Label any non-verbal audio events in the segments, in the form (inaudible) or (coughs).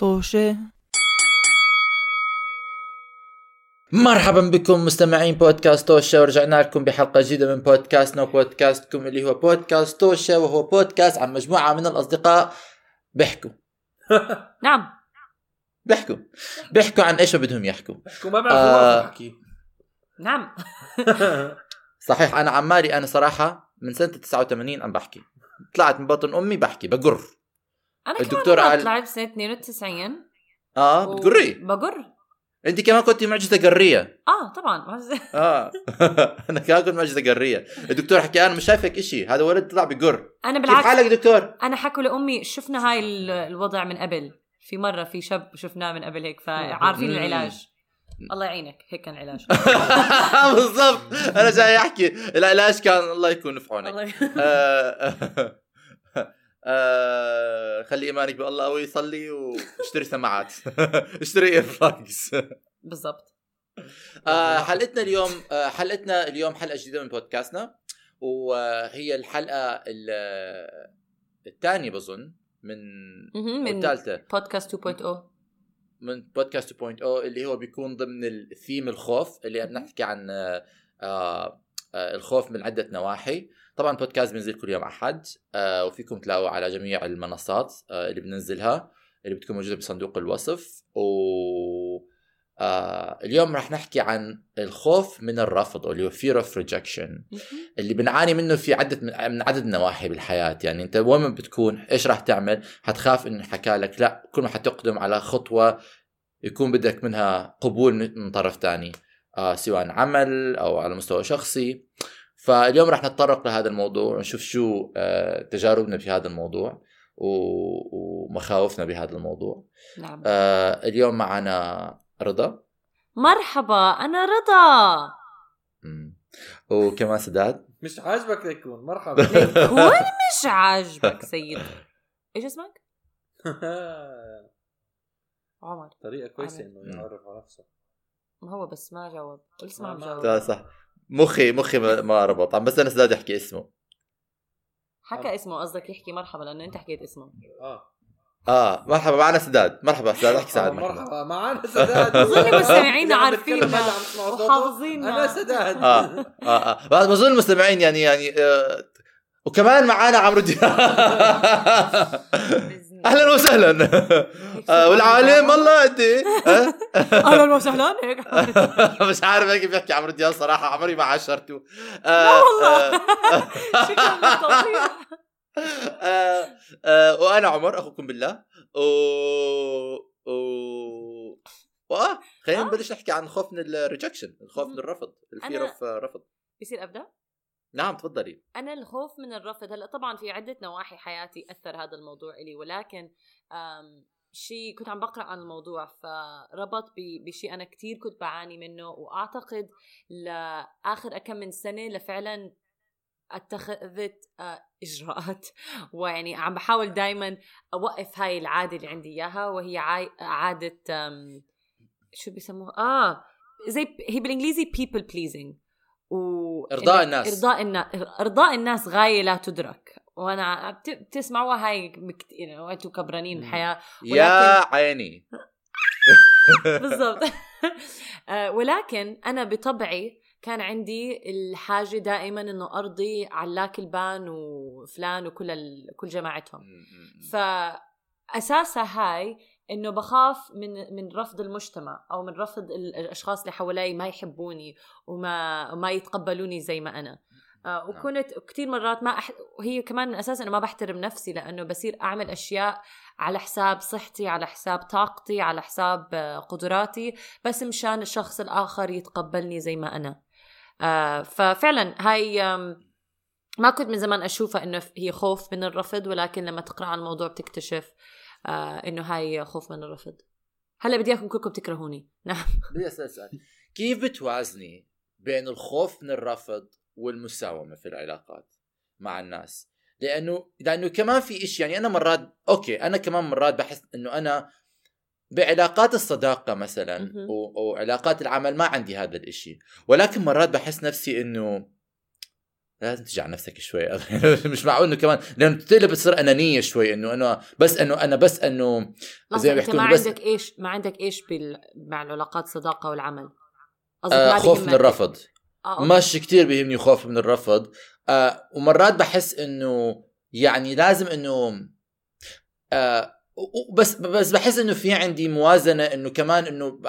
طوشة مرحبا بكم مستمعين بودكاست توشا ورجعنا لكم بحلقة جديدة من بودكاستنا وبودكاستكم اللي هو بودكاست توشا وهو بودكاست عن مجموعة من الأصدقاء. بيحكوا. (laughs) نعم. بيحكوا. بيحكوا عن إيش ما بدهم يحكوا. بحكوا ما بيعرفوا آه. نعم. (laughs) صحيح أنا عمالي أنا صراحة من سنة 89 عم بحكي. طلعت من بطن أمي بحكي بقر أنا الدكتور كمان طلعت بسنة 92 آه و- بتقري؟ بقر. أنت كمان كنت معجزة قرية آه طبعا. (laughs) آه. (laughs) أنا كمان كنت معجزة قرية الدكتور حكي أنا مش شايفك إشي. هذا ولد طلع بقر. أنا كيف بالعكس. حالك دكتور؟ أنا حكوا لأمي شفنا هاي ال- الوضع من قبل. في مرة في شاب شفناه من قبل هيك فعارفين. العلاج. الله يعينك هيك كان العلاج. (laughs) بالضبط. أنا جاي أحكي. العلاج كان الله يكون في عونك. آه، آه، خلي إيمانك بالله قوي صلي واشتري سماعات. (laughs) اشتري ايرفاكس بالضبط. حلقتنا اليوم آه، حلقتنا اليوم حلقة جديدة من بودكاستنا وهي الحلقة ال- الثانية بظن من من الثالثة. بودكاست 2.0 من بودكاست 2.0 اللي هو بيكون ضمن الثيم الخوف اللي بنحكي عن آه، آه، آه، الخوف من عدة نواحي. طبعا بودكاست بينزل كل يوم أحد آه، وفيكم تلاقوا على جميع المنصات آه، اللي بننزلها اللي بتكون موجودة بصندوق الوصف. و آه اليوم راح نحكي عن الخوف من الرفض اللي هو fear of rejection. اللي بنعاني منه في عدة من من عدد نواحي بالحياة. يعني أنت وين ما بتكون إيش راح تعمل؟ حتخاف إنه حكى لك لا كل ما حتقدم على خطوة يكون بدك منها قبول من من طرف تاني آه سواء عمل أو على مستوى شخصي. فاليوم راح نتطرق لهذا الموضوع ونشوف شو آه تجاربنا في هذا الموضوع ومخاوفنا بهذا الموضوع. نعم. آه اليوم معنا رضا. مرحبا أنا رضا. وكمان سداد. مش عاجبك ليكون مرحبا. (laughs) كون مش عاجبك سيد. إيش اسمك؟ (laughs) عمر. طريقة كويسة. إنه يعرف على نفسه. ما هو بس ما جاوب. ولسه ما عم جاوب صح. مخي مخي ما ما ربط. عم بس أنا سداد يحكي اسمه. حكى اسمه قصدك يحكي مرحبا لأنه أنت حكيت اسمه. آه. آه مرحبا معنا سداد. مرحبا سداد أحكي سعد مرحبا. مرحبا معنا سداد. إذا عم عارفين. وحافظين أنا سداد. آه آه آه. بظن المستمعين يعني يعني آه وكمان معانا عمرو دياب. (laughs) أهلا وسهلا. (laughs) آه والعالم والله انت آه؟ أهلا وسهلا هيك. (laughs) مش عارف هيك بيحكي عمرو دياب صراحة عمري ما عاشرته. لا والله. آه (laughs) آه آه وأنا عمر أخوكم بالله. و و واه خلينا آه. نبلش نحكي عن خوف من الريجكشن الخوف من الرفض الفير اوف رفض. بصير ابدا؟ نعم تفضلي. أنا الخوف من الرفض هلأ طبعا في عدة نواحي حياتي أثر هذا الموضوع إلي ولكن شيء كنت عم بقرأ عن الموضوع فربط بشيء أنا كتير كنت بعاني منه وأعتقد لآخر كم من سنة لفعلا اتخذت آه، إجراءات. (laughs) ويعني عم بحاول دائما أوقف هاي العادة اللي عندي إياها وهي عادة شو بيسموها؟ آه زي هي بالإنجليزي people pleasing. و إرضاء إنك- الناس. إرضاء الناس إرضاء الناس غاية لا تدرك. وأنا بت- بتسمعوها هاي مكت... يعني وأنتم كبرانين. الحياة. يا عيني. (laughs) (laughs) بالضبط. (laughs) آه، ولكن أنا بطبعي كان عندي الحاجة دائما إنه أرضي علاك البان وفلان وكل ال... كل جماعتهم. فأساسها هاي إنه بخاف من من رفض المجتمع أو من رفض ال- الأشخاص اللي حوالي ما يحبوني وما ما يتقبلوني زي ما أنا. آه وكنت كثير مرات ما أح... وهي كمان أساسا إنه ما بحترم نفسي لأنه بصير أعمل أشياء على حساب صحتي على حساب طاقتي على حساب آه، قدراتي بس مشان الشخص الآخر يتقبلني زي ما أنا. آه ففعلا هاي ما كنت من زمان أشوفها إنه هي خوف من الرفض ولكن لما تقرأ عن الموضوع بتكتشف آه إنه هاي خوف من الرفض. هلا بدي إياكم كلكم تكرهوني. (laughs) نعم. بدي اسال سؤال كيف بتوازني بين الخوف من الرفض والمساومة في العلاقات مع الناس؟ لأنه لأنه كمان في إشي يعني أنا مرات أوكي أنا كمان مرات بحس إنه أنا بعلاقات الصداقة مثلا وعلاقات العمل ما عندي هذا الإشي. ولكن مرات بحس نفسي إنه لازم تجي على نفسك شوي. (laughs) مش معقول إنه كمان لأنه بتقلب بتصير أنانية شوي إنه أنا بس إنه أنا بس إنه زي ما أنت ما بس عندك إيش ما عندك إيش بال... مع العلاقات الصداقه والعمل آه خوف من الرفض. آه مش كتير بيهمني خوف من الرفض. آه ومرات بحس إنه يعني لازم إنه آه بس بس بحس إنه في عندي موازنة إنه كمان إنه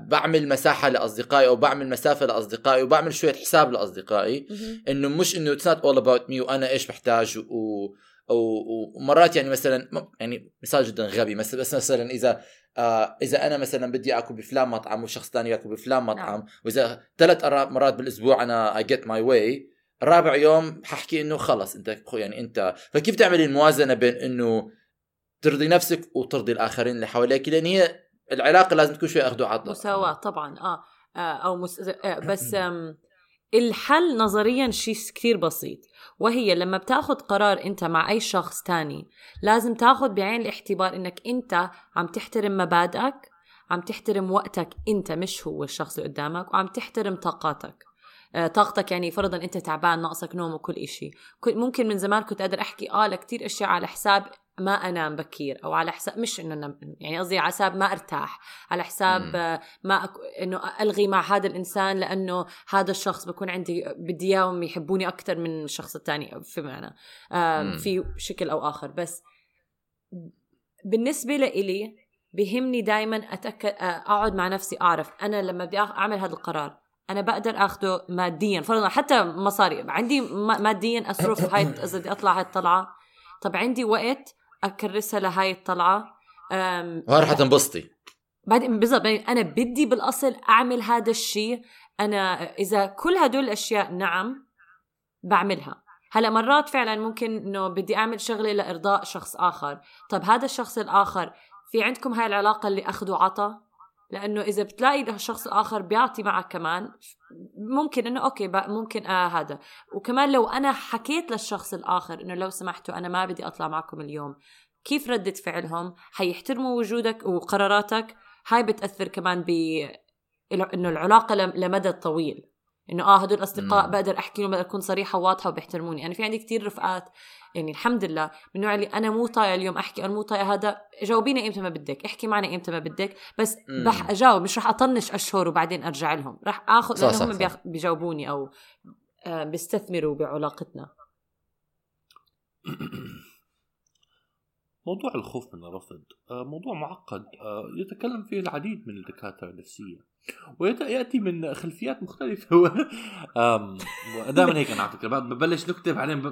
بعمل مساحة لأصدقائي أو بعمل مسافة لأصدقائي وبعمل شوية حساب لأصدقائي إنه مش إنه it's not all about me وأنا إيش بحتاج و ومرات يعني مثلا يعني مثال جدا غبي بس بس مثلا إذا آه إذا أنا مثلا بدي آكل بفلان مطعم وشخص ثاني يأكل بفلان نعم. مطعم نعم. وإذا ثلاث مرات بالأسبوع أنا I get my way رابع يوم ححكي إنه خلص أنت يعني أنت فكيف تعمل الموازنة بين إنه ترضي نفسك وترضي الآخرين اللي حواليك. لأن هي العلاقة لازم تكون شوي أخذ وعطاء. مساواة طبعا آه, آه أو مس... آه بس (coughs) الحل نظريا شيء كثير بسيط. وهي لما بتأخذ قرار أنت مع أي شخص تاني لازم تأخذ بعين الاعتبار أنك أنت عم تحترم مبادئك عم تحترم وقتك أنت مش هو الشخص اللي قدامك وعم تحترم طاقاتك. آه، طاقتك يعني فرضا أنت تعبان ناقصك نوم وكل إشي. ممكن من زمان كنت قادر أحكي آه لكتير أشياء على حساب ما أنام بكير أو على حساب مش إنه أنا يعني قصدي على حساب ما أرتاح على حساب مم. ما أك... إنه ألغي مع هذا الإنسان لأنه هذا الشخص بكون عندي بدي إياهم يحبوني أكثر من الشخص الثاني في معنى في شكل أو آخر بس بالنسبة لإلي بهمني دائما أتأكد أقعد مع نفسي أعرف أنا لما بدي أعمل هذا القرار أنا بقدر أخده ماديا فرضا حتى مصاري عندي ماديا أصرف هاي إذا بدي أطلع هاي الطلعة طب عندي وقت اكرسها لهاي الطلعة. وراح تنبسطي. بعدين بالضبط أنا بدي بالأصل أعمل هذا الشيء أنا إذا كل هدول الأشياء نعم بعملها. هلا مرات فعلا ممكن إنه بدي أعمل شغلة لإرضاء شخص آخر. طب هذا الشخص الآخر في عندكم هاي العلاقة اللي اخذ وعطى لأنه إذا بتلاقي الشخص الآخر بيعطي معك كمان ممكن إنه أوكي ممكن آه هذا. وكمان لو أنا حكيت للشخص الآخر إنه لو سمحتوا أنا ما بدي أطلع معكم اليوم كيف ردة فعلهم؟ حيحترموا وجودك وقراراتك؟ هاي بتأثر كمان ب إنه العلاقة لمدى طويل. إنه آه هدول الأصدقاء بقدر أحكي لهم بقدر أكون صريحة وواضحة وبيحترموني. أنا في عندي كتير رفقات يعني الحمد لله من النوع اللي أنا مو طايقة اليوم أحكي أنا مو طايقة هذا جاوبيني ايمتى ما بدك احكي معنا ايمتى ما بدك بس رح أجاوب مش رح أطنش أشهر وبعدين أرجع لهم رح آخذ لأنه هم بيجاوبوني أو آه بيستثمروا بعلاقتنا. (coughs) موضوع الخوف من الرفض آه، موضوع معقد آه، يتكلم فيه العديد من الدكاترة النفسية وياتي من خلفيات مختلفة. (laughs) دائما هيك أنا على فكرة ببلش نكته بعدين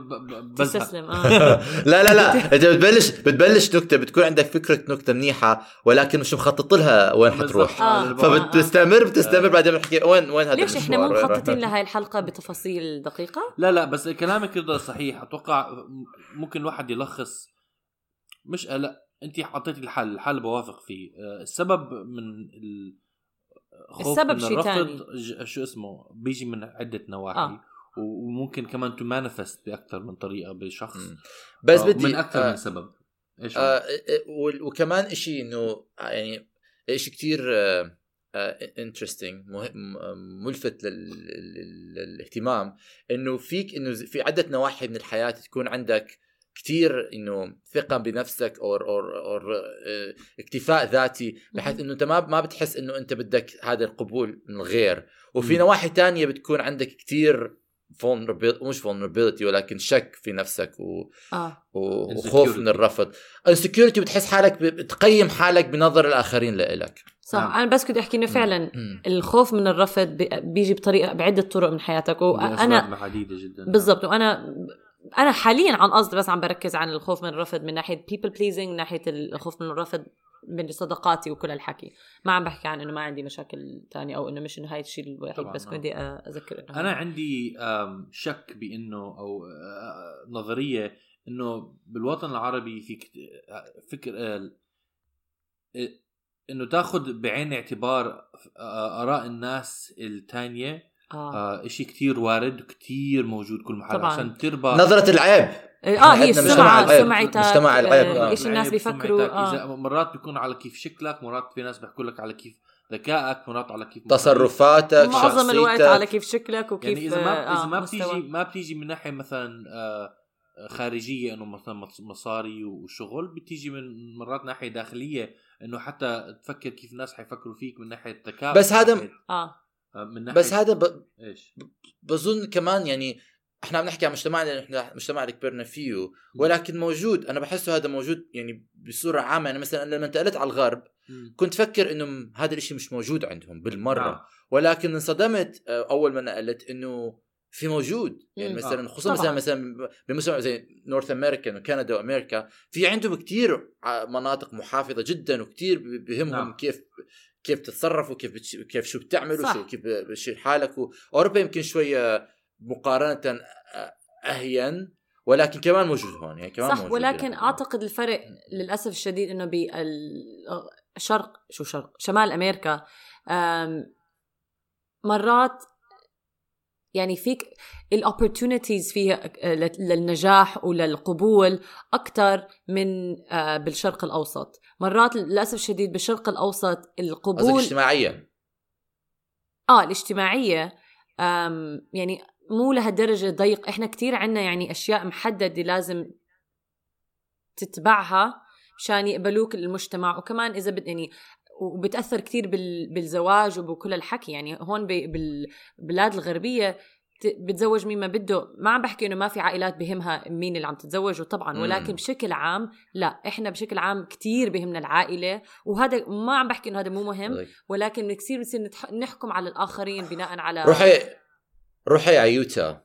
آه. (laughs) لا لا لا انت بتبلش بتبلش نكته بتكون عندك فكرة نكتة منيحة ولكن مش مخطط لها وين حتروح. آه. فبتستمر بتستمر بعدين بنحكي وين وين هذا ليش إحنا مو مخططين لهي الحلقة بتفاصيل دقيقة؟ لا لا بس كلامك كده صحيح. أتوقع ممكن الواحد يلخص مش لا انت حطيتي الحل الحل بوافق فيه. آه، السبب من ال... السبب شيء ثاني شو اسمه بيجي من عدة نواحي. آه. وممكن كمان to manifest بأكثر من طريقة بشخص. بس آه، بدي من أكثر آه من سبب. إيش آه وكمان شيء إنه يعني شيء كثير انترستنج ملفت للاهتمام. إنه فيك إنه في عدة نواحي من الحياة تكون عندك كثير إنه ثقة بنفسك أو أو أو اكتفاء ذاتي بحيث إنه أنت ما ما بتحس إنه أنت بدك هذا القبول من الغير. وفي نواحي تانية بتكون عندك كثير vulnerability مش vulnerability ولكن شك في نفسك و... آه. وخوف من الرفض. insecurity بتحس حالك بتقيم حالك بنظر الآخرين لإلك. صح نعم. أنا بس كنت أحكي إنه فعلا الخوف من الرفض بيجي بطريقة بعدة طرق من حياتك. وأنا عديده جدا. بالضبط وأنا أنا حاليا عن قصد بس عم بركز عن الخوف من الرفض من ناحية people pleasing من ناحية الخوف من الرفض من صداقاتي وكل الحكي ما عم بحكي عن إنه ما عندي مشاكل تانية أو إنه مش إنه هاي الشيء الوحيد بس كنت بدي أذكر إنه أنا عندي شك بإنه أو نظرية إنه بالوطن العربي في فكر إنه تاخذ بعين اعتبار آراء اراء الثانية آه. آه شيء كثير وارد كثير موجود كل محل طبعا. عشان تربى نظرة العيب آه هي السمعة سمعتك مجتمع العيب آه. إيش الناس بيفكروا آه. مرات بيكون على كيف شكلك مرات في ناس بيحكوا لك على كيف ذكائك مرات على كيف تصرفاتك معظم الوقت على شخصيتك كيف شكلك وكيف يعني إذا ما آه، إذا ما مستوى. بتيجي ما بتيجي من ناحية مثلا آه، خارجية إنه مثلا مص- مصاري وشغل بتيجي من مرات ناحية داخلية إنه حتى تفكر كيف الناس حيفكروا فيك من ناحية ذكاء بس هذا- آه آه، من ناحية بس هذا ب... إيش بظن كمان يعني إحنا عم نحكي عن مجتمعنا اللي إحنا مجتمع اللي كبرنا فيه ولكن موجود أنا بحسه هذا موجود يعني بصورة عامة يعني مثلا لما انتقلت على الغرب. كنت فكر إنه هذا الإشي مش موجود عندهم بالمرة نعم. ولكن انصدمت آه، أول ما نقلت إنه في موجود يعني مم. مثلا آه. خصوصا طبعاً. مثلا مثلا بمجتمع زي نورث أمريكا وكندا وامريكا في عندهم كتير ع- مناطق محافظة جدا وكتير بهمهم نعم. كيف كيف تتصرف وكيف بتش... كيف شو بتعمل صح. وشو كيف بتشيل حالك وأوروبا يمكن شوية مقارنة أهين ولكن كمان موجود هون يعني كمان صح موجود ولكن يعني. أعتقد الفرق للأسف الشديد إنه بالشرق شو شرق شمال أمريكا مرات يعني فيك الاوبورتونيتيز فيها لل- للنجاح وللقبول أكثر من بالشرق الأوسط مرات للأسف الشديد بالشرق الأوسط القبول اجتماعيا آه الاجتماعية يعني مو لهالدرجة ضيق. إحنا كتير عنا يعني أشياء محددة لازم تتبعها مشان يقبلوك المجتمع. وكمان إذا بد يعني وبتأثر بال بالزواج وبكل الحكي. يعني هون بالبلاد الغربية بتزوج مين ما بده ما عم بحكي إنه ما في عائلات بهمها مين اللي عم تتزوجه طبعا. ولكن بشكل عام لا إحنا بشكل عام كتير بهمنا العائلة وهذا ما عم بحكي إنه هذا مو مهم ولكن كثير بنصير نحكم على الآخرين بناء على روحي روحي على يوتا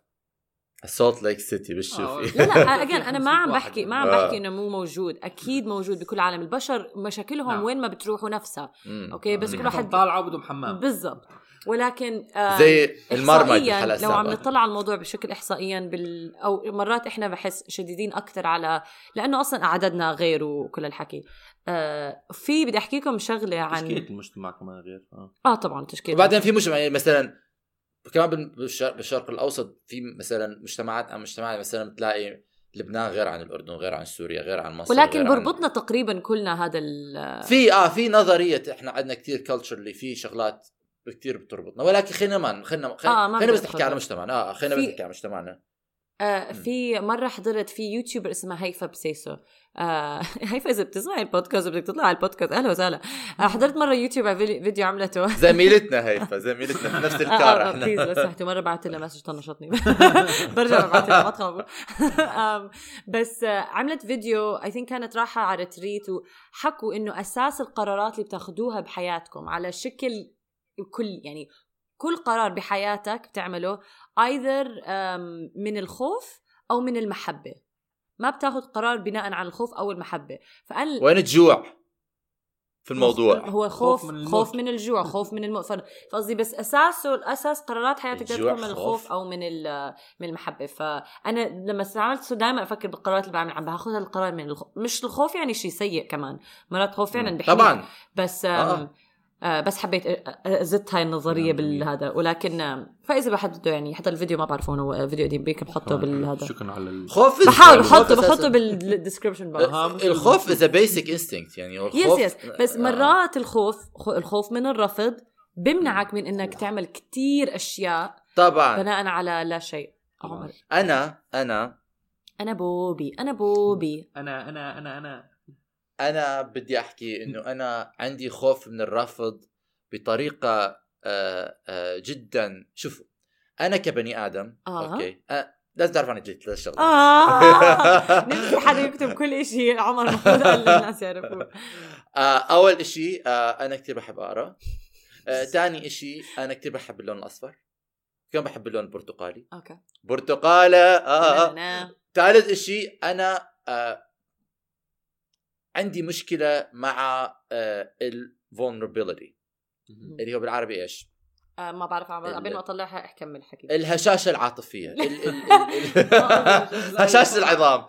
سولت ليك سيتي آه، بتشوفي لا لا اجين (laughs) أنا ما عم 500 بحكي. ما عم آه. بحكي إنه مو موجود أكيد موجود بكل عالم البشر مشاكلهم نعم. وين ما بتروحوا نفسها. أوكي بس. كل واحد طالعة بدهم حمام بالضبط ولكن آه زي بالحلقة لو عم نطلع على الموضوع بشكل احصائيا بال أو مرات إحنا بحس شديدين أكثر على لأنه أصلا عددنا غير وكل الحكي. آه في بدي أحكي لكم شغلة عن تشكيلة المجتمع كمان غير آه. آه طبعا تشكيل وبعدين في مجتمع يعني مثلا كمان بال- بالشرق, بالشرق الأوسط في مثلا مجتمعات أو مجتمعات مثلا بتلاقي لبنان غير عن الأردن غير عن سوريا غير عن مصر ولكن غير عن- بربطنا تقريبا كلنا هذا ال في آه في نظرية إحنا عندنا كثير culture اللي في شغلات كثير بتربطنا ولكن خلينا ما خلينا خلينا, آه، بس بدي نحكي على. مجتمعنا. آه خلينا بس نحكي على مجتمعنا. آه في مرة حضرت في YouTuber اسمها هيفا بسيسو. آه (laughs) هيفا إذا بتسمعي البودكاست وبدك تطلع على البودكاست أهلا وسهلا. آه حضرت مرة يوتيوب على فيديو عملته. (laughs) زميلتنا هيفا زميلتنا في نفس الكار آه إحنا please لو سمحتوا مرة بعثت لها message طنشتني. (laughs) برجع ببعث لها ما تخافوا. آم، بس آه، عملت فيديو I think كانت رايحة على retreat وحكوا إنه أساس القرارات اللي بتاخدوها بحياتكم على شكل كل يعني كل قرار بحياتك بتعمله either من الخوف أو من المحبة. ما بتاخذ قرار بناء على الخوف أو المحبة. فأنا وين الجوع في الموضوع؟ هو خوف خوف من خوف. من الجوع خوف من الموت. فقصدي بس اساسه الاساس قرارات حياتك تكون من خوف. الخوف أو من ال- من المحبة. فأنا لما استعملت دائما أفكر بالقرارات اللي بعمل عم باخذ القرار من الخوف مش الخوف يعني شيء سيء كمان. مرات خوف فعلا بحميك طبعا. بس آه. آه. آه بس حبيت ازت هاي النظرية نعم،. بالهذا. ولكن آم، فإذا بحد بده يعني حتى الفيديو ما بعرف هون هو فيديو قديم بيك بحطه بالهذا. شكرا على ال... خوف بحاول الخوف بحطه بحطه بال description box الخوف is basic instinct يعني هو yes الخوف yes بس آه. مرات الخوف خو- الخوف من الرفض بمنعك من إنك تعمل كتير أشياء طبعا. بناء على لا شيء. عمر. أنا أنا. أنا بوبي أنا بوبي. أنا أنا أنا أنا. أنا بدي أحكي إنه أنا عندي خوف من الرفض بطريقة آه آه جدا. شوفوا أنا كبني آدم آه. okay آه لازم تعرف عني ثلاث شغلات آه. (laughs) نفسي حدا يكتب كل شيء عمر محمود قال للناس يعرفوه. أول آه أنا كثير بحب أقرأ. ثاني إشي أنا كثير بحب اللون الأصفر. كمان بحب اللون البرتقالي. okay. برتقالة آه. أنا- ثالث إشي أنا آه عندي مشكلة مع آه ال vulnerability اللي هو بالعربي إيش؟ آه، ما بعرف قبل ما أطلعها أكمل حكي الهشاشة العاطفية. (laughs) ال- ال- ال- ال- (laughs) (laughs) هشاشة العظام.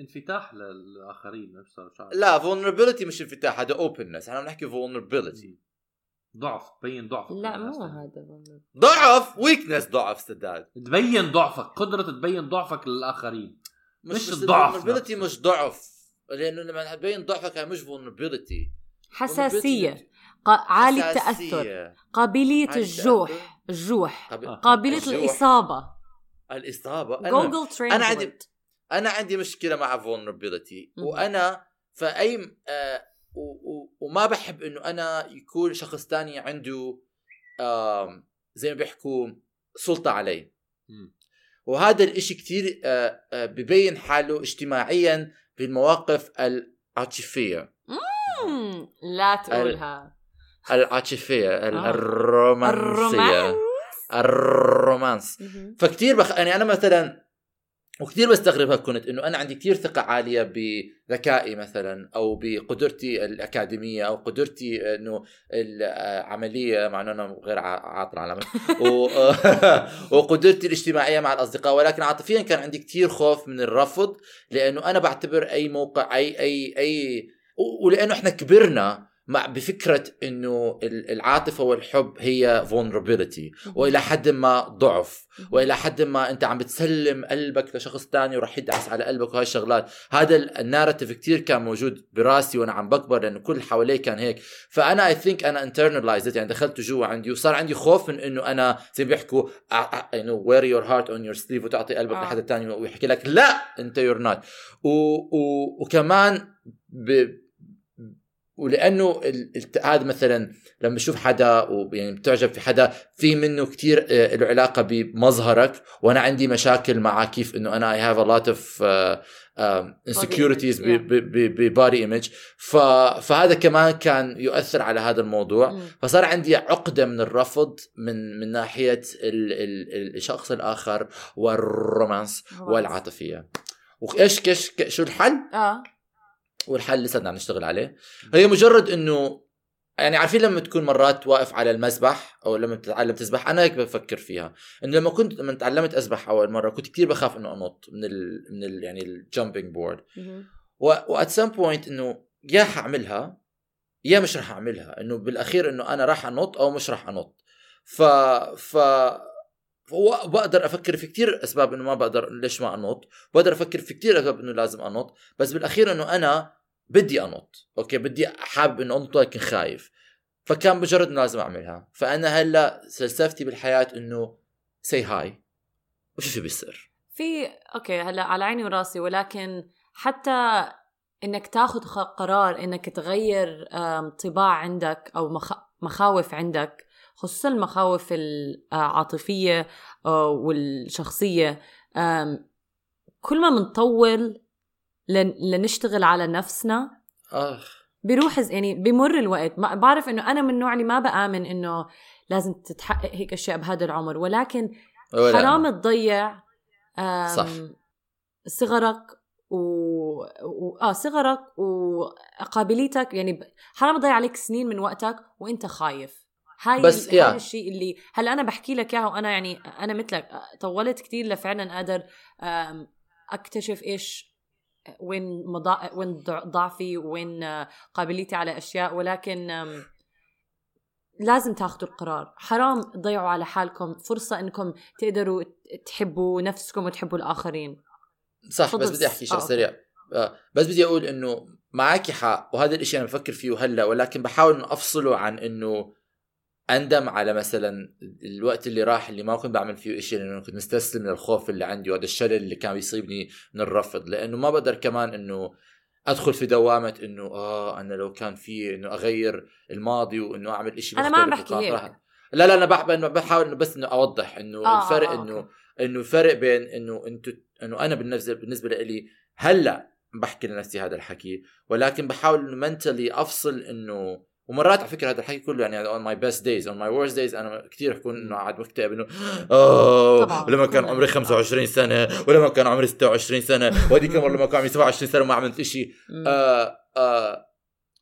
انفتاح للآخرين نفسه. لا vulnerability مش انفتاح هذا openness. إحنا بنحكي vulnerability. ضعف تبين ضعفك لا مو. هذا ضعف! weakness ضعف سداد. تبين ضعفك قدرة تبين ضعفك للآخرين. مش, مش مش الضعف vulnerability نفسه. مش ضعف. لأنه لما تبين ضعفك مش vulnerability حساسية عالي التأثر حساسية. قابلية الجوح. الجوح آه. قابلية الجوح. الإصابة الإصابة أنا جوجل تريند أنا عندي- أنا عندي مشكلة مع vulnerability مهم. وأنا فأي آه و- و- وما بحب إنه أنا يكون شخص تاني عنده آم، زي ما بيحكوا سلطة علي. وهذا الإشي كتير آه، آه، ببين حاله اجتماعيا بالمواقف العاطفية. لا تقولها. العاطفية ال- آه. الرومانسية. الرومانس. فكتير بخ... يعني أنا مثلا وكثير بستغرب كنت إنه أنا عندي كثير ثقة عالية بذكائي مثلا أو بقدرتي الأكاديمية أو قدرتي إنه العملية مع إنه أنا غير عاطل على. (laughs) وقدرتي الاجتماعية مع الأصدقاء ولكن عاطفيا كان عندي كثير خوف من الرفض لأنه أنا بعتبر أي موقع أي أي أي ولأنه إحنا كبرنا مع بفكرة إنه ال- العاطفة والحب هي vulnerability وإلى حد ما ضعف وإلى حد ما أنت عم بتسلم قلبك لشخص تاني وراح يدعس على قلبك وهاي الشغلات. هذا ال- الناراتيف كتير كان موجود براسي وأنا عم بكبر لأنه كل حوالي كان هيك. فأنا I think أنا internalized it، يعني دخلته جوا عندي وصار عندي خوف من إنه أنا زي ما بيحكوا انه wear your heart on your sleeve وتعطي قلبك آه. لحدا تاني ويحكي لك لا أنت و و وكمان ب ولأنه هذا مثلا لما بشوف حدا ويعني بتعجب في حدا في منه كتير آه، له علاقة بمظهرك وأنا عندي مشاكل مع كيف إنه أنا I have a lot of yeah. ب body image فهذا كمان كان يؤثر على هذا الموضوع مم. فصار عندي عقدة من الرفض من من ناحية ال ال الشخص الآخر وال romance والعاطفية وايش شو الحل؟ آه والحل لسه بدنا نشتغل عليه. هي مجرد إنه يعني عارفين لما تكون مرات واقف على المسبح أو لما تتعلم تسبح أنا هيك بفكر فيها. إنه لما كنت لما تعلمت أسبح أول مرة كنت كثير بخاف إنه أنط من ال من ال يعني ال jumping board. at some point إنه يا حأعملها يا مش رح أعملها. إنه بالأخير إنه أنا راح أنط أو مش راح أنط. ف ف بقدر أفكر في كتير أسباب إنه ما بقدر ليش ما أنط. بقدر أفكر في كتير أسباب إنه لازم أنط. بس بالأخير إنه أنا بدي أنط okay؟ بدي حابب انه أنط لكن خايف. فكان مجرد انه لازم أعملها. فأنا هلأ فلسفتي بالحياة إنه سي هاي وشو شو بيصير؟ في أوكي هلأ على عيني وراسي ولكن حتى إنك تاخذ قرار إنك تغير طباع عندك أو مخ... مخاوف عندك خصوصا المخاوف العاطفيه آه، والشخصية آم، كل ما بنطول لن... لنشتغل على نفسنا آخ بيروح يعني بمر الوقت ما بعرف إنه أنا من النوع اللي ما بآمن إنه لازم تتحقق هيك أشياء بهذا العمر ولكن ولا حرام. تضيع صح. صغرك و... و... آه صغرك وقابليتك يعني. حرام تضيع عليك سنين من وقتك وإنت خايف هاي بس ال... يا. هاي الشيء اللي هلأ أنا بحكي لك اياه وأنا يعني أنا مثلك طولت كتير لفعلا قادر أكتشف إيش وين مضا... وين ضع- ضعفي وين آه، قابليتي على أشياء ولكن لازم تاخذوا القرار. حرام تضيعوا على حالكم. فرصة إنكم تقدروا تحبوا نفسكم وتحبوا الآخرين. صح. بس بدي أحكي شيء آه، سريع. آه، بس بدي أقول إنه معك حق وهذا الإشي أنا بفكر فيه هلأ ولكن بحاول إنه أفصله عن إنه أندم على مثلا الوقت اللي راح اللي ما كنت بعمل فيه إشي لأنه كنت مستسلم للخوف اللي عندي وهذا الشلل اللي كان بيصيبني من الرفض لأنه ما بقدر كمان إنه أدخل في دوامة إنه آه أنا لو كان في إنه أغير الماضي وإنه أعمل إشي أنا ما عم بحكي هيك. لا لا أنا بح- إنه بحاول إنه بس إنه أوضح إنه آه، الفرق آه، إنه. إنه الفرق بين إنه انتو إنه أنا بالنسبة بالنسبة لي هلأ بحكي لنفسي هذا الحكي ولكن بحاول إنه منتلي أفصل إنه ومرات على فكرة هذا الحكي كله يعني on my best days on my worst days أنا كثير اكون انه قاعد مكتئب إنه آه طبعاً، ولما كان. عمري 25 سنة ولما كان عمري 26 سنة وهذيك المره لما كان عمري 27 سنة وما عملت شيء آه آه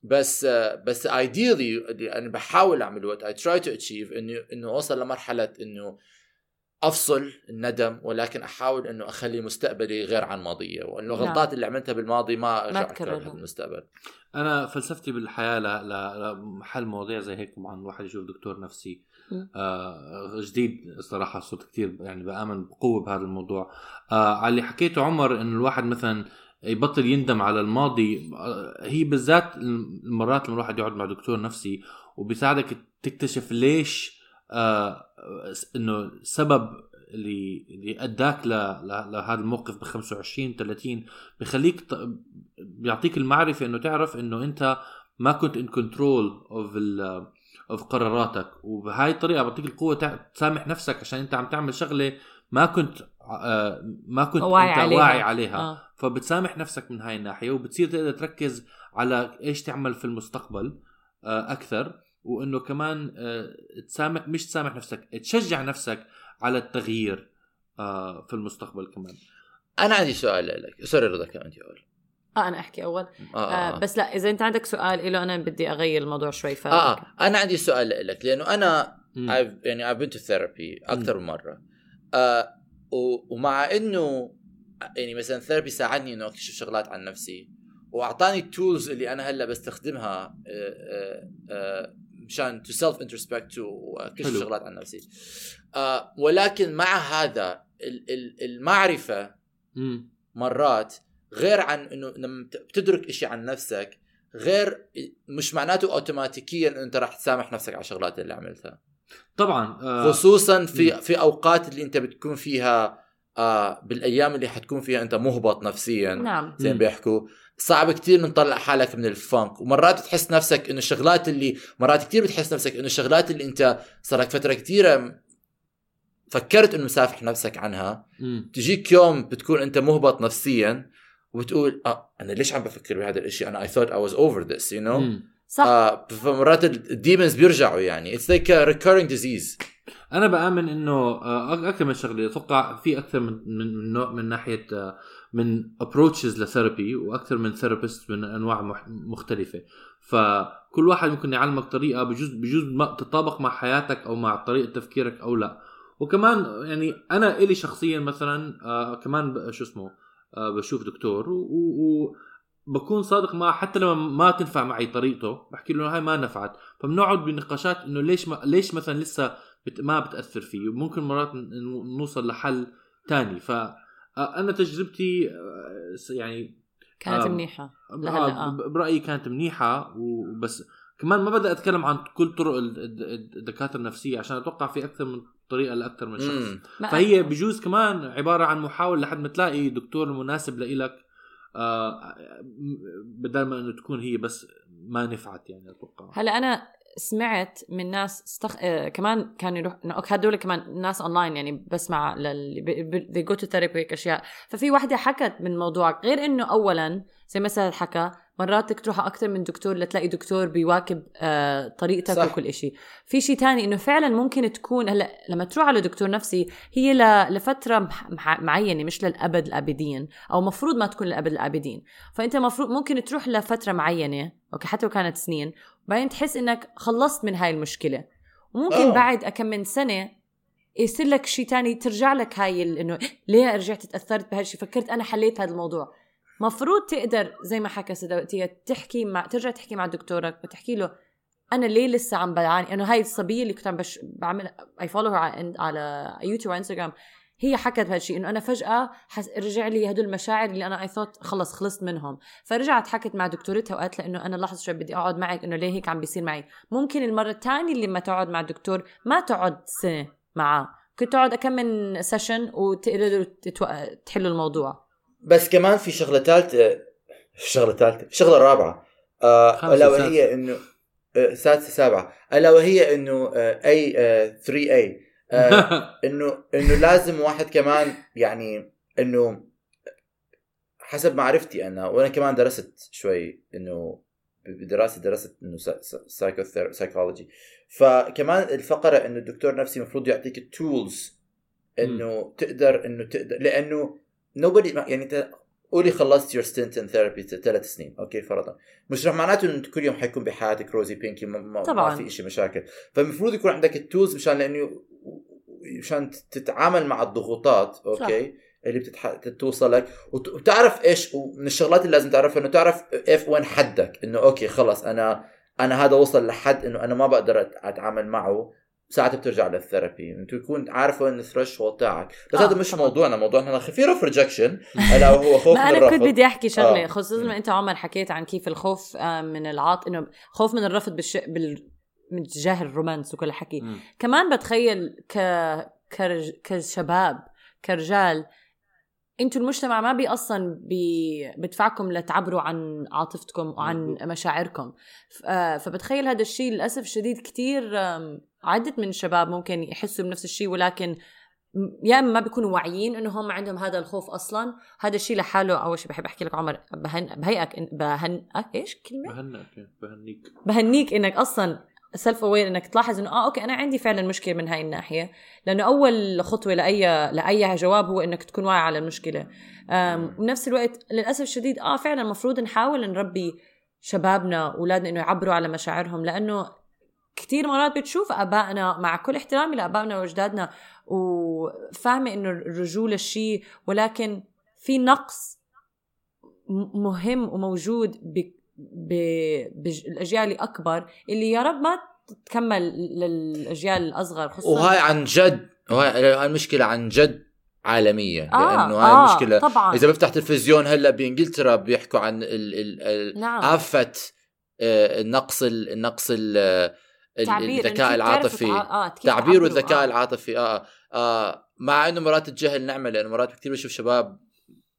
بس آه بس ideally أنا بحاول أعمل what I try to achieve إنه إنه أوصل لمرحلة إنه أفصل الندم ولكن أحاول إنه أخلي مستقبلي غير عن ماضيه وإنه نعم. الغلطات اللي عملتها بالماضي ما أرجع تكررها. اكررها بالمستقبل أنا فلسفتي بالحياة لا لا محل مواضيع زي هيك طبعا الواحد يشوف دكتور نفسي. آه جديد الصراحه صرت كثير يعني بآمن بقوة بهذا الموضوع آه على اللي حكيته عمر إنه الواحد مثلا يبطل يندم على الماضي آه، هي بالذات المرات لما الواحد يقعد مع دكتور نفسي وبيساعدك تكتشف ليش آه إنه سبب اللي اللي أداك. لهذا الموقف ب 25 30 بخليك. بيعطيك المعرفة إنه تعرف إنه أنت ما كنت in control of of قراراتك وبهاي الطريقة بيعطيك القوة. تسامح نفسك عشان أنت عم تعمل شغلة ما كنت آه ما كنت واعي أنت عليها. واعي عليها آه. فبتسامح نفسك من هاي الناحية وبتصير تقدر تركز على إيش تعمل في المستقبل آه أكثر وإنه كمان آه تسامح مش تسامح نفسك تشجع نفسك على التغيير آه في المستقبل كمان. أنا عندي سؤال لك. sorry رضا كمان انت أول. آه أنا أحكي أول. آه, آه آه, آه. بس لا إذا أنت عندك سؤال له أنا بدي أغير الموضوع شوي ف آه, آه. أنا عندي سؤال لك لأنه أنا. I've يعني I've been to therapy أكثر من مرة. آه ومع إنه يعني مثلا therapy ساعدني إنه أكتشف شغلات عن نفسي وأعطاني ال tools اللي أنا هلأ بستخدمها آه، آه، آه، مشان to self introspect واكتشف حلو. شغلات عن نفسي آه ولكن مع هذا ال- ال- المعرفة مم. مرات غير عن إنه لما بت- بتدرك إشي عن نفسك غير مش معناته اوتوماتيكيا إنه أنت راح تسامح نفسك على الشغلات اللي عملتها طبعا آه خصوصا في مم. في أوقات اللي أنت بتكون فيها آه بالأيام اللي حتكون فيها أنت مهبط نفسيا نعم زي ما. بيحكوا صعب كتير من تطلع حالك من الفانك ومرات بتحس نفسك إنه الشغلات اللي مرات كتير بتحس نفسك إنه الشغلات اللي أنت صار لك فترة كتيرة فكرت إنه مصافي نفسك عنها مم. تجيك يوم بتكون أنت مهبط نفسيا وبتقول آه أنا ليش عم بفكر بهذا الإشي أنا I thought I was over this you know مم. صح. آه فمرات ال demons بيرجعوا يعني. It's like a recurring disease. أنا بآمن إنه آه، أكثر من شغلة أتوقع في أكثر من من من نوع من ناحية آه، من approaches ل therapy وأكثر من therapist من أنواع مختلفة. فكل واحد ممكن يعلمك طريقة بجوز بجوز ما تتطابق مع حياتك أو مع طريقة تفكيرك أو لا. وكمان يعني أنا إلي شخصيا مثلا آه كمان شو اسمه آه بشوف دكتور و, و بكون صادق معه حتى لما ما تنفع معي طريقته. بحكي له هاي ما نفعت. فبنقعد بنقاشات إنه ليش ما ليش مثلا لسه بت ما بتأثر فيه؟ وممكن مرات نوصل لحل تاني. فانا تجربتي آه، يعني كانت آه، منيحة لهلأ، آه، آه. برأيي كانت منيحة. وبس كمان ما بدي أتكلم عن كل طرق ال- الد- الدكاترة النفسية عشان أتوقع في أكثر من طريقة لأكثر من شخص. مم. فهي بجوز كمان عبارة عن محاولة لحد ما تلاقي دكتور مناسب لإلك. بدل ما إنه تكون هي بس ما نفعت يعني أتوقع. هلا أنا سمعت من ناس استخ... آه كمان كانوا يروح إنه أوكي هدول كمان ناس اونلاين يعني بسمع اللي go to therapy وهيك أشياء. ففي وحدة حكت من موضوع غير إنه اولا زي سهل حكى مرات بدك تروح أكثر من دكتور لتلاقي دكتور بيواكب آه طريقتك صح. وكل إشي في شيء تاني إنه فعلا ممكن تكون هلأ لما تروح على دكتور نفسي هي ل... لفترة. معينة مش للأبد الأبدين أو مفروض ما تكون للأبد الأبدين فأنت مفروض ممكن تروح لفترة معينة أوكي حتى لو كانت سنين بعدين تحس إنك خلصت من هاي المشكلة وممكن آه. بعد كم من سنة يصير لك شيء تاني ترجع لك هاي إنه ليه رجعت تأثرت بهالشيء فكرت أنا حليت هذا الموضوع مفروض تقدر زي ما حكى سيدة وقتية تحكي مع ترجع تحكي مع دكتورك وتحكي له أنا ليه لسه عم بعاني؟ انه هاي الصبية اللي كنت عم بش بعمل اي follow على يوتيوب وانستغرام هي حكت بهالشيء إنه أنا فجأة حس... رجع لي هدول المشاعر اللي أنا اي ثوت خلص خلصت منهم. فرجعت حكت مع دكتورتها وقالت لها إنه أنا لحظه شوي بدي أقعد معك إنه ليه هيك عم بيصير معي؟ ممكن المرة الثانية اللي ما تقعد مع الدكتور ما تقعد سنة معاه. كنت تقعد كم من session وتقدروا. تحلوا الموضوع. بس كمان في شغلة ثالثه شغلة ثالثه شغلة رابعة. آه ألا. وهي إنه آه، سادسة سابعة. ألا وهي إنه اي 3 اي إنه إنه لازم واحد كمان يعني إنه حسب معرفتي أنا وأنا كمان درست شوي إنه بدراسة درست إنه سايكولوجي فكمان الفقرة إنه الدكتور نفسي المفروض يعطيك التولز إنه تقدر إنه تقدر لأنه nobody يعني انت قولي خلصت your stint in therapy ثلاث سنين. أوكي فرضا. مش رح معناته إنه كل يوم حيكون بحياتك rosy pinky ما, ما, طبعاً. ما في شيء مشاكل. فالمفروض يكون عندك ال tools مشان لأنه مشان تتعامل مع الضغوطات أوكي اللي بتتح... توصلك. وت- وتعرف إيش ومن الشغلات اللي لازم تعرفها إنه تعرف إيش وين حدك. إنه أوكي خلص أنا أنا هذا وصل لحد إنه أنا ما بقدر أتعامل معه. ساعتها بترجع لل therapy. انت يكون عارف وين ال threshold تاعك. بس آه، هذا مش طبعاً. موضوعنا. موضوعنا fear of rejection. ألا هو خوف ما من أنا كنت بدي أحكي شغلة. آه. خصوصا ما أنت عمر حكيت عن كيف الخوف آه، من العاط إنه خوف من الرفض بالش... بال من تجاه الرومانس وكل الحكي. كمان بتخيل ك... كرج... كشباب كرجال أنتوا المجتمع ما بي أصلا بي... بدفعكم لتعبروا عن عاطفتكم وعن. مشاعركم. ف... آه، فبتخيل هذا الشيء للأسف الشديد كتير عدة من الشباب ممكن يحسوا بنفس الشيء ولكن يا إما ما بيكونوا واعيين انه هم عندهم هذا الخوف أصلا. هذا الشيء لحاله أول شيء بحب أحكي لك عمر بهن بهيئك بهن أه؟ إيش كلمة؟ بهنئك بهنيك. بهنيك إنك أصلا self aware إنك تلاحظ إنه آه أوكي أنا عندي فعلا مشكلة من هاي الناحية. لأنه أول خطوة لاي لأي جواب هو إنك تكون واعي على المشكلة. أم، وبنفس الوقت للأسف الشديد آه فعلا المفروض نحاول نربي شبابنا أولادنا إنه يعبروا على مشاعرهم لأنه كثير مرات بتشوف آبائنا مع كل احترامي لآبائنا وأجدادنا وفاهمة إنه الرجوله شيء ولكن في نقص مهم وموجود. بالاجيال الاكبر اللي يا رب ما تكمل للأجيال الأصغر خصوصا وهاي عن جد وهاي هاي المشكلة عن جد عالميه آه لأنه هاي آه المشكلة طبعا إذا بفتح تلفزيون هلأ بإنجلترا بيحكوا عن ال ال ال نعم آفة آه، النقص إنه الذكاء العاطفي آه كيف تعبير والذكاء آه. العاطفي آه, آه مع إنه مرات الجهل نعمة لأنه مرات كثير بشوف شباب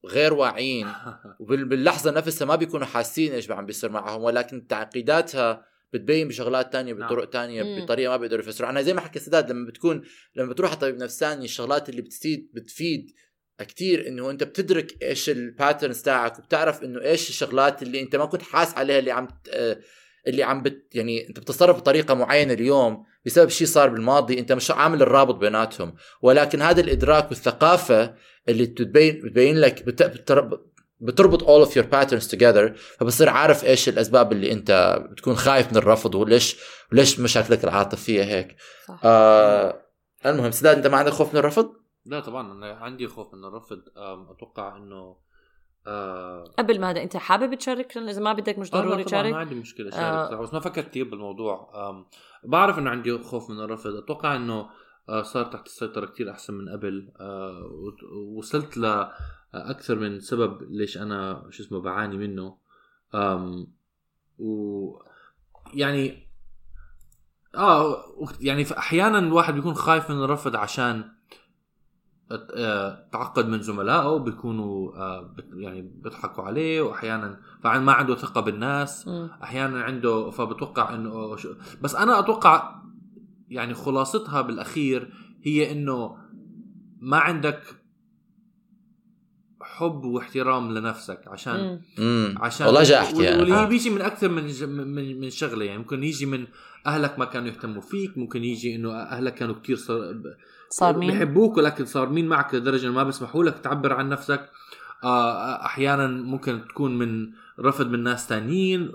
غير واعيين (laughs) وباللحظه نفسها ما بيكونوا حاسين إيش عم بيصير معهم ولكن تعقيداتها بتبين بشغلات تانية نعم. بطرق تانية. بطريقة ما بيقدروا يفسروا عنها زي ما حكى سداد لما بتكون لما بتروح على طبيب نفساني الشغلات اللي بتفيد بتفيد كتير إنه أنت بتدرك إيش الباترنز تاعك وبتعرف إنه إيش الشغلات اللي أنت ما كنت حاس عليها اللي عم آه، اللي عم بت يعني انت بتتصرف بطريقة معينة اليوم بسبب شيء صار بالماضي انت مش عامل الرابط بيناتهم ولكن هذا الإدراك والثقافة اللي بتبين بتبين لك بت... بتر... بتربط all of your patterns together فبصير عارف إيش الأسباب اللي انت بتكون خايف من الرفض وليش وليش مشاكلك العاطفية هيك صح. آه المهم سداد انت ما عندك خوف من الرفض؟ لا طبعا أنا عندي خوف من الرفض أتوقع إنه آه. قبل ما هذا أنت حابب تشارك؟ إذا ما بدك مش آه، لا ضروري طبعا ما تشارك عندي مشكلة شارك آه. صراحة، بس ما فكرت كثير بالموضوع. بعرف إنه عندي خوف من الرفض. أتوقع إنه آه، صار تحت السيطرة كثير أحسن من قبل. آه، وصلت ل أكثر من سبب ليش أنا شو اسمه بعاني منه. و يعني آه يعني أحيانا الواحد بيكون خايف من الرفض عشان آه، تعقد من زملائه بيكونوا آه، يعني بيضحكوا عليه واحيانا فعن ما عنده ثقة بالناس. أحيانا عنده فبتوقع إنه بس أنا أتوقع يعني خلاصتها بالأخير هي إنه ما عندك حب واحترام لنفسك عشان مم. عشان والله جاي احكي وال- واللي آه. بيجي من أكثر من من من شغلة يعني ممكن يجي من أهلك ما كانوا يهتموا فيك ممكن يجي إنه أهلك كانوا كثير صار صار مين؟ بيحبوك ولكن صار مين معك لدرجة ما بيسمحوا لك تعبر عن نفسك. آه، أحيانا ممكن تكون من رفض من ناس تانيين.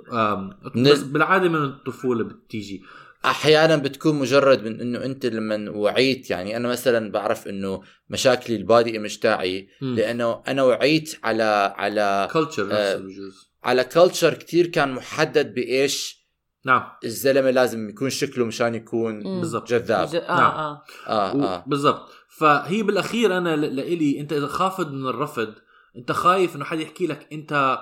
من- بس بالعادة من الطفولة بتيجي. أحيانا بتكون مجرد من إنه أنت لما وعيت يعني أنا مثلا بعرف إنه مشاكلي ال body image تاعي لأنه أنا وعيت على على culture آه، نفسه بجوز. على culture كتير كان محدد بإيش نعم. الزلمة لازم يكون شكله مشان يكون. بالضبط. جذاب. ج- آه نعم. آه آه. و- آه. بالضبط. فهي بالأخير أنا ل- لإلي أنت إذا خافض من الرفض أنت خايف إنه حد يحكي لك أنت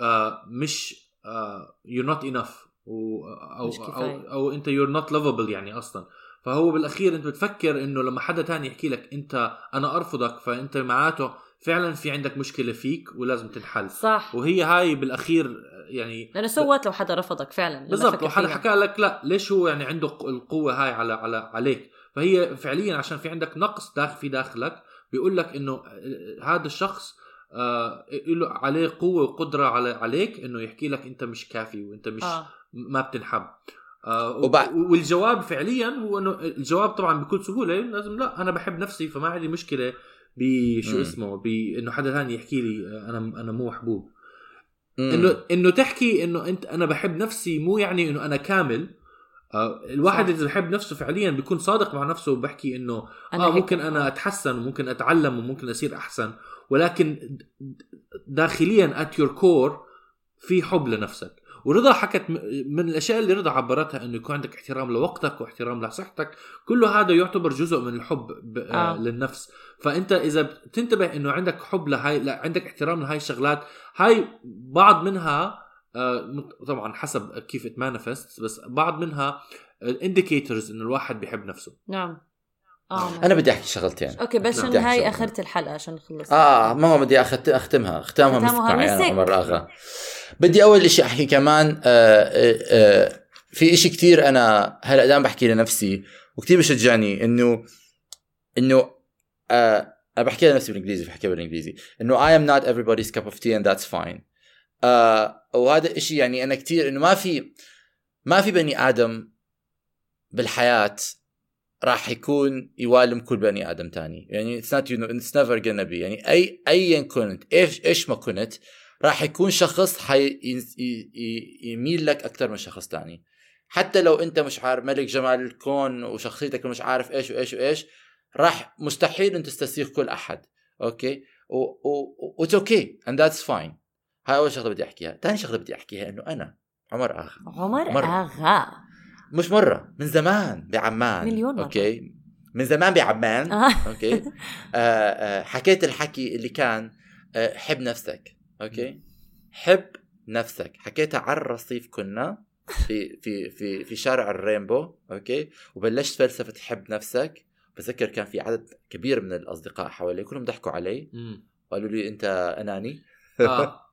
آه مش آه you're not enough و أو أو. أو أنت you're not lovable يعني أصلا. فهو بالأخير أنت بتفكر إنه لما حدا تاني يحكي لك أنت أنا أرفضك فأنت معناته فعلا في عندك مشكلة فيك ولازم تنحل. صح. وهي هاي بالأخير يعني لأنه سوت لو حدا رفضك فعلا بالضبط لو حدا. حكى لك لا ليش هو يعني عنده القوة هاي على على عليك؟ فهي فعليا عشان في عندك نقص داخل في داخلك بيقول لك إنه آه، هذا الشخص آه له عليه قوة وقدرة على عليك إنه يحكي لك أنت مش كافي وأنت مش آه. ما بتنحب. آه وبعد- والجواب فعليا هو إنه الجواب طبعا بكل سهولة لازم لا أنا بحب نفسي فما عندي مشكلة بشو مم. اسمه بانه حدا ثاني يحكي لي آه، أنا أنا مو محبوب. إنه إنه تحكي إنه أنت أنا بحب نفسي مو يعني إنه أنا كامل آه الواحد صح. إذا بحب نفسه فعليا بيكون صادق مع نفسه وبحكي إنه أنا آه ممكن أنا أتحسن وممكن أتعلم وممكن أصير أحسن ولكن داخليا ات يور كور في حب لنفسك ورضا حكت من الأشياء اللي رضا عبرتها إنه يكون عندك احترام لوقتك واحترام لصحتك كله هذا يعتبر جزء من الحب ب... آه. آه. للنفس فأنت إذا بتنتبه إنه عندك حب لهاي لا عندك احترام لهاي الشغلات هاي بعض منها آه، طبعا حسب كيف ت manifest بس بعض منها ال indicators إنه الواحد بيحب نفسه نعم آه أنا بدي أحكي شغلتين أوكي بس. عشان هاي. اخرت الحلقة عشان نخلص آه ما هو بدي أخت... أختمها ختامها مسك معي أنا. عمر آغا بدي أول شيء أحكي كمان آه آه آه في إشي كتير أنا هلأ دائما بحكي لنفسي وكتير بشجعني إنه إنه آه أنا بحكي لنفسي بالإنجليزي بحكي بالإنجليزي إنه I am not everybody's cup of tea and that's fine آه وهذا الشيء يعني أنا كتير إنه ما في ما في بني آدم بالحياة راح يكون يوالم كل بني آدم تاني. يعني it's not you know it's never gonna be. يعني أي ايا كنت إيش إيش ما كنت راح يكون شخص حي يميل لك أكثر من شخص تاني. حتى لو أنت مش عارف ملك جمال الكون وشخصيتك مش عارف إيش وإيش وإيش راح مستحيل أن تستسيغ كل أحد. أوكي؟ و it's okay and that's fine هاي أول شغلة بدي أحكيها. ثاني شغلة بدي أحكيها إنه أنا عمر آغ عمر مرة. آغا. مش مرة من زمان بعمان. مليون مرة. أوكي؟ من زمان بعمان. آه. أوكي؟ (laughs) آه آه حكيت الحكي اللي كان آه حب نفسك. أوكي؟ حب نفسك. حكيتها على الرصيف كنا في في في في شارع الرينبو. أوكي؟ وبلشت فلسفة حب نفسك. بتذكر كان في عدد كبير من الأصدقاء حوالي كلهم ضحكوا علي. قالوا لي أنت أناني؟ آه. (laughs)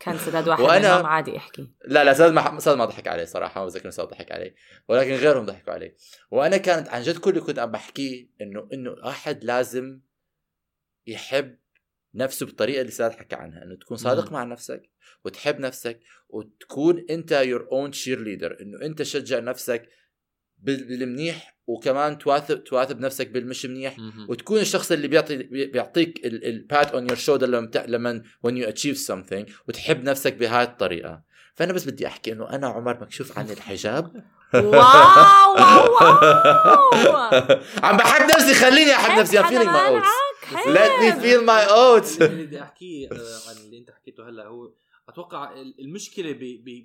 كان سداد واحد وأنا- منهم عادي احكي لا لا سداد ما سداد ما ضحك علي صراحة ما بتذكر سداد ضحك علي ولكن غيرهم ضحكوا علي وأنا كانت عن جد كل اللي كنت عم بحكيه انه إنه أحد لازم يحب نفسه بالطريقة اللي سداد حكى عنها إنه تكون صادق مم. مع نفسك وتحب نفسك وتكون أنت your own cheerleader إنه أنت تشجع نفسك بال- بالمنيح وكمان تعاتب تعاتب نفسك بالمش منيح. وتكون الشخص اللي بيعطي بيعطيك ال pat on your shoulder لما لما when you achieve something وتحب نفسك بهاي الطريقة. فأنا بس بدي أحكي إنه أنا عمر مكشوف عن الحجاب. wow wow wow. عم بحب نفسي خليني أحب نفسي. I'm feeling my oats. let me feel my oats. اللي بدي أحكيه آه، عن اللي أنت حكيته هلأ هو أتوقع ال- المشكلة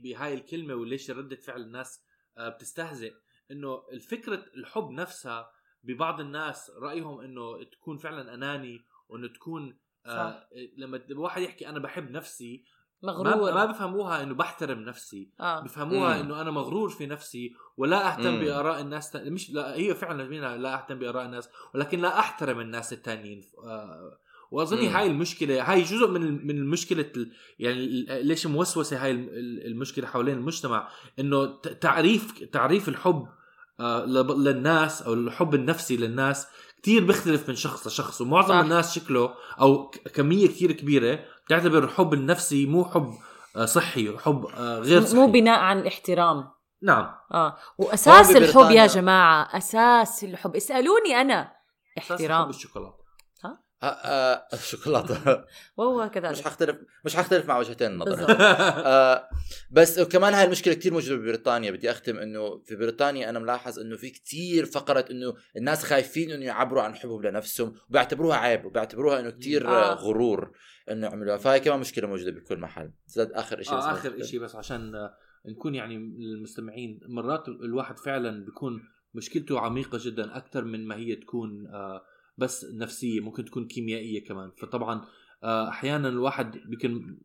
بهاي الكلمة وليش ردة فعل الناس آه، بتستهزئ. إنه الفكرة الحب نفسها ببعض الناس رأيهم إنه تكون فعلا أناني وإنه تكون آه لما الواحد يحكي أنا بحب نفسي ما, ما مغرور بفهموها إنه بحترم نفسي آه بفهموها مم. إنه أنا مغرور في نفسي ولا أهتم مم. بآراء الناس ت... مش لا هي فعلا منها لا أهتم بآراء الناس ولكن لا أحترم الناس التانيين آه واظني مم. هاي المشكلة هاي جزء من من المشكلة ال- يعني ليش موسوسة هاي الم- ال- المشكلة حوالين المجتمع إنه تعريف تعريف الحب آه للناس أو الحب النفسي للناس كتير بيختلف من شخص لشخص ومعظم صح. الناس شكله أو كمية كتير كبيرة بتعتبر الحب النفسي مو حب آه، صحي حب آه، غير صحي مو بناء عن الاحترام. نعم. آه. وأساس الحب يا جماعة أساس الحب. اسألوني أنا. احترام. حب الشوكولاتة. آه، آه، (laughs) الشوكولاته وهو مش كذلك حختلف مش حختلف مع وجهتين النظر. (laughs) آه بس كمان هاي المشكلة كتير موجودة ببريطانيا. بدي أختم إنه في بريطانيا أنا ملاحظ إنه في كتير فقرة إنه الناس خايفين إنه يعبروا عن حبهم لنفسهم وبيعتبروها عيب وبيعتبروها إنه كتير آه. آه. غرور إنه يعملوها. فهي كمان مشكلة موجودة بكل محل. زاد آخر شيء آه آخر شيء بس عشان آه، نكون يعني المستمعين مرات الواحد فعلا بيكون مشكلته عميقة جدا أكثر من ما هي تكون آه بس نفسية ممكن تكون كيميائية كمان. فطبعا آه أحيانا الواحد بيكون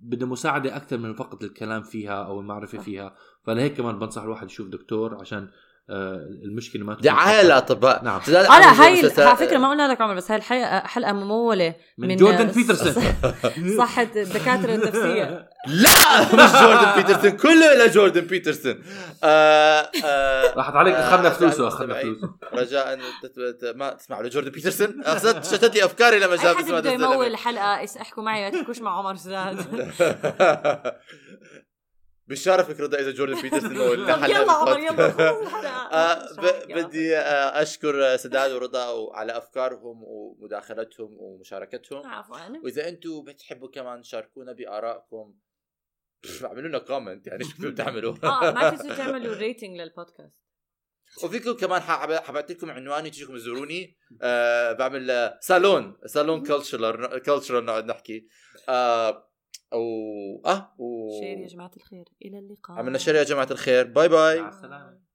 بده مساعدة أكثر من فقط الكلام فيها أو المعرفة فيها. فلهيك كمان بنصح الواحد يشوف دكتور عشان آه المشكلة ما تكون دعاية للاطباء نعم. بشوف هاي على فكرة ما قلنا لك عمر بس هاي الحلقة حلقة ممولة من, من- جوردن بيترسون. صحة الدكاترة النفسية. (laughs) لا! (laughs) مش جوردن بيترسون كله إلى جوردن بيترسون. آه آه راحت عليك آه، أخذنا فلوسه أخذنا المستمعين، فلوسه. رجاء ما تسمعوا لجوردن بيترسون. اخذت شتت لي أفكاري لما جاب بده الزلمة. يمول الحلقة احكوا معي ما تحكوش مع عمر سداد (laughs) بالشرف رضا إذا جوردن بيترسون هو اللي حلقة يلا عمر. يلا الحلقة آه، بدي آه، أشكر سداد ورضا على أفكارهم ومداخلتهم ومشاركتهم. عفوا. وإذا أنتم بتحبوا كمان شاركونا بآرائكم (laughs) اعملوا لنا comment يعني شو بدكم (laughs) تعملوا؟ آه ما تنسوا تعملوا rating للبودكاست وفيكم كمان حبعت لكم عنواني تجيكم تزوروني. آه بعمل صالون صالون cultural cultural نقعد نحكي. آه أو آه و... share يا جماعة الخير. إلى اللقاء. عملنا share يا جماعة الخير. bye bye مع السلامة.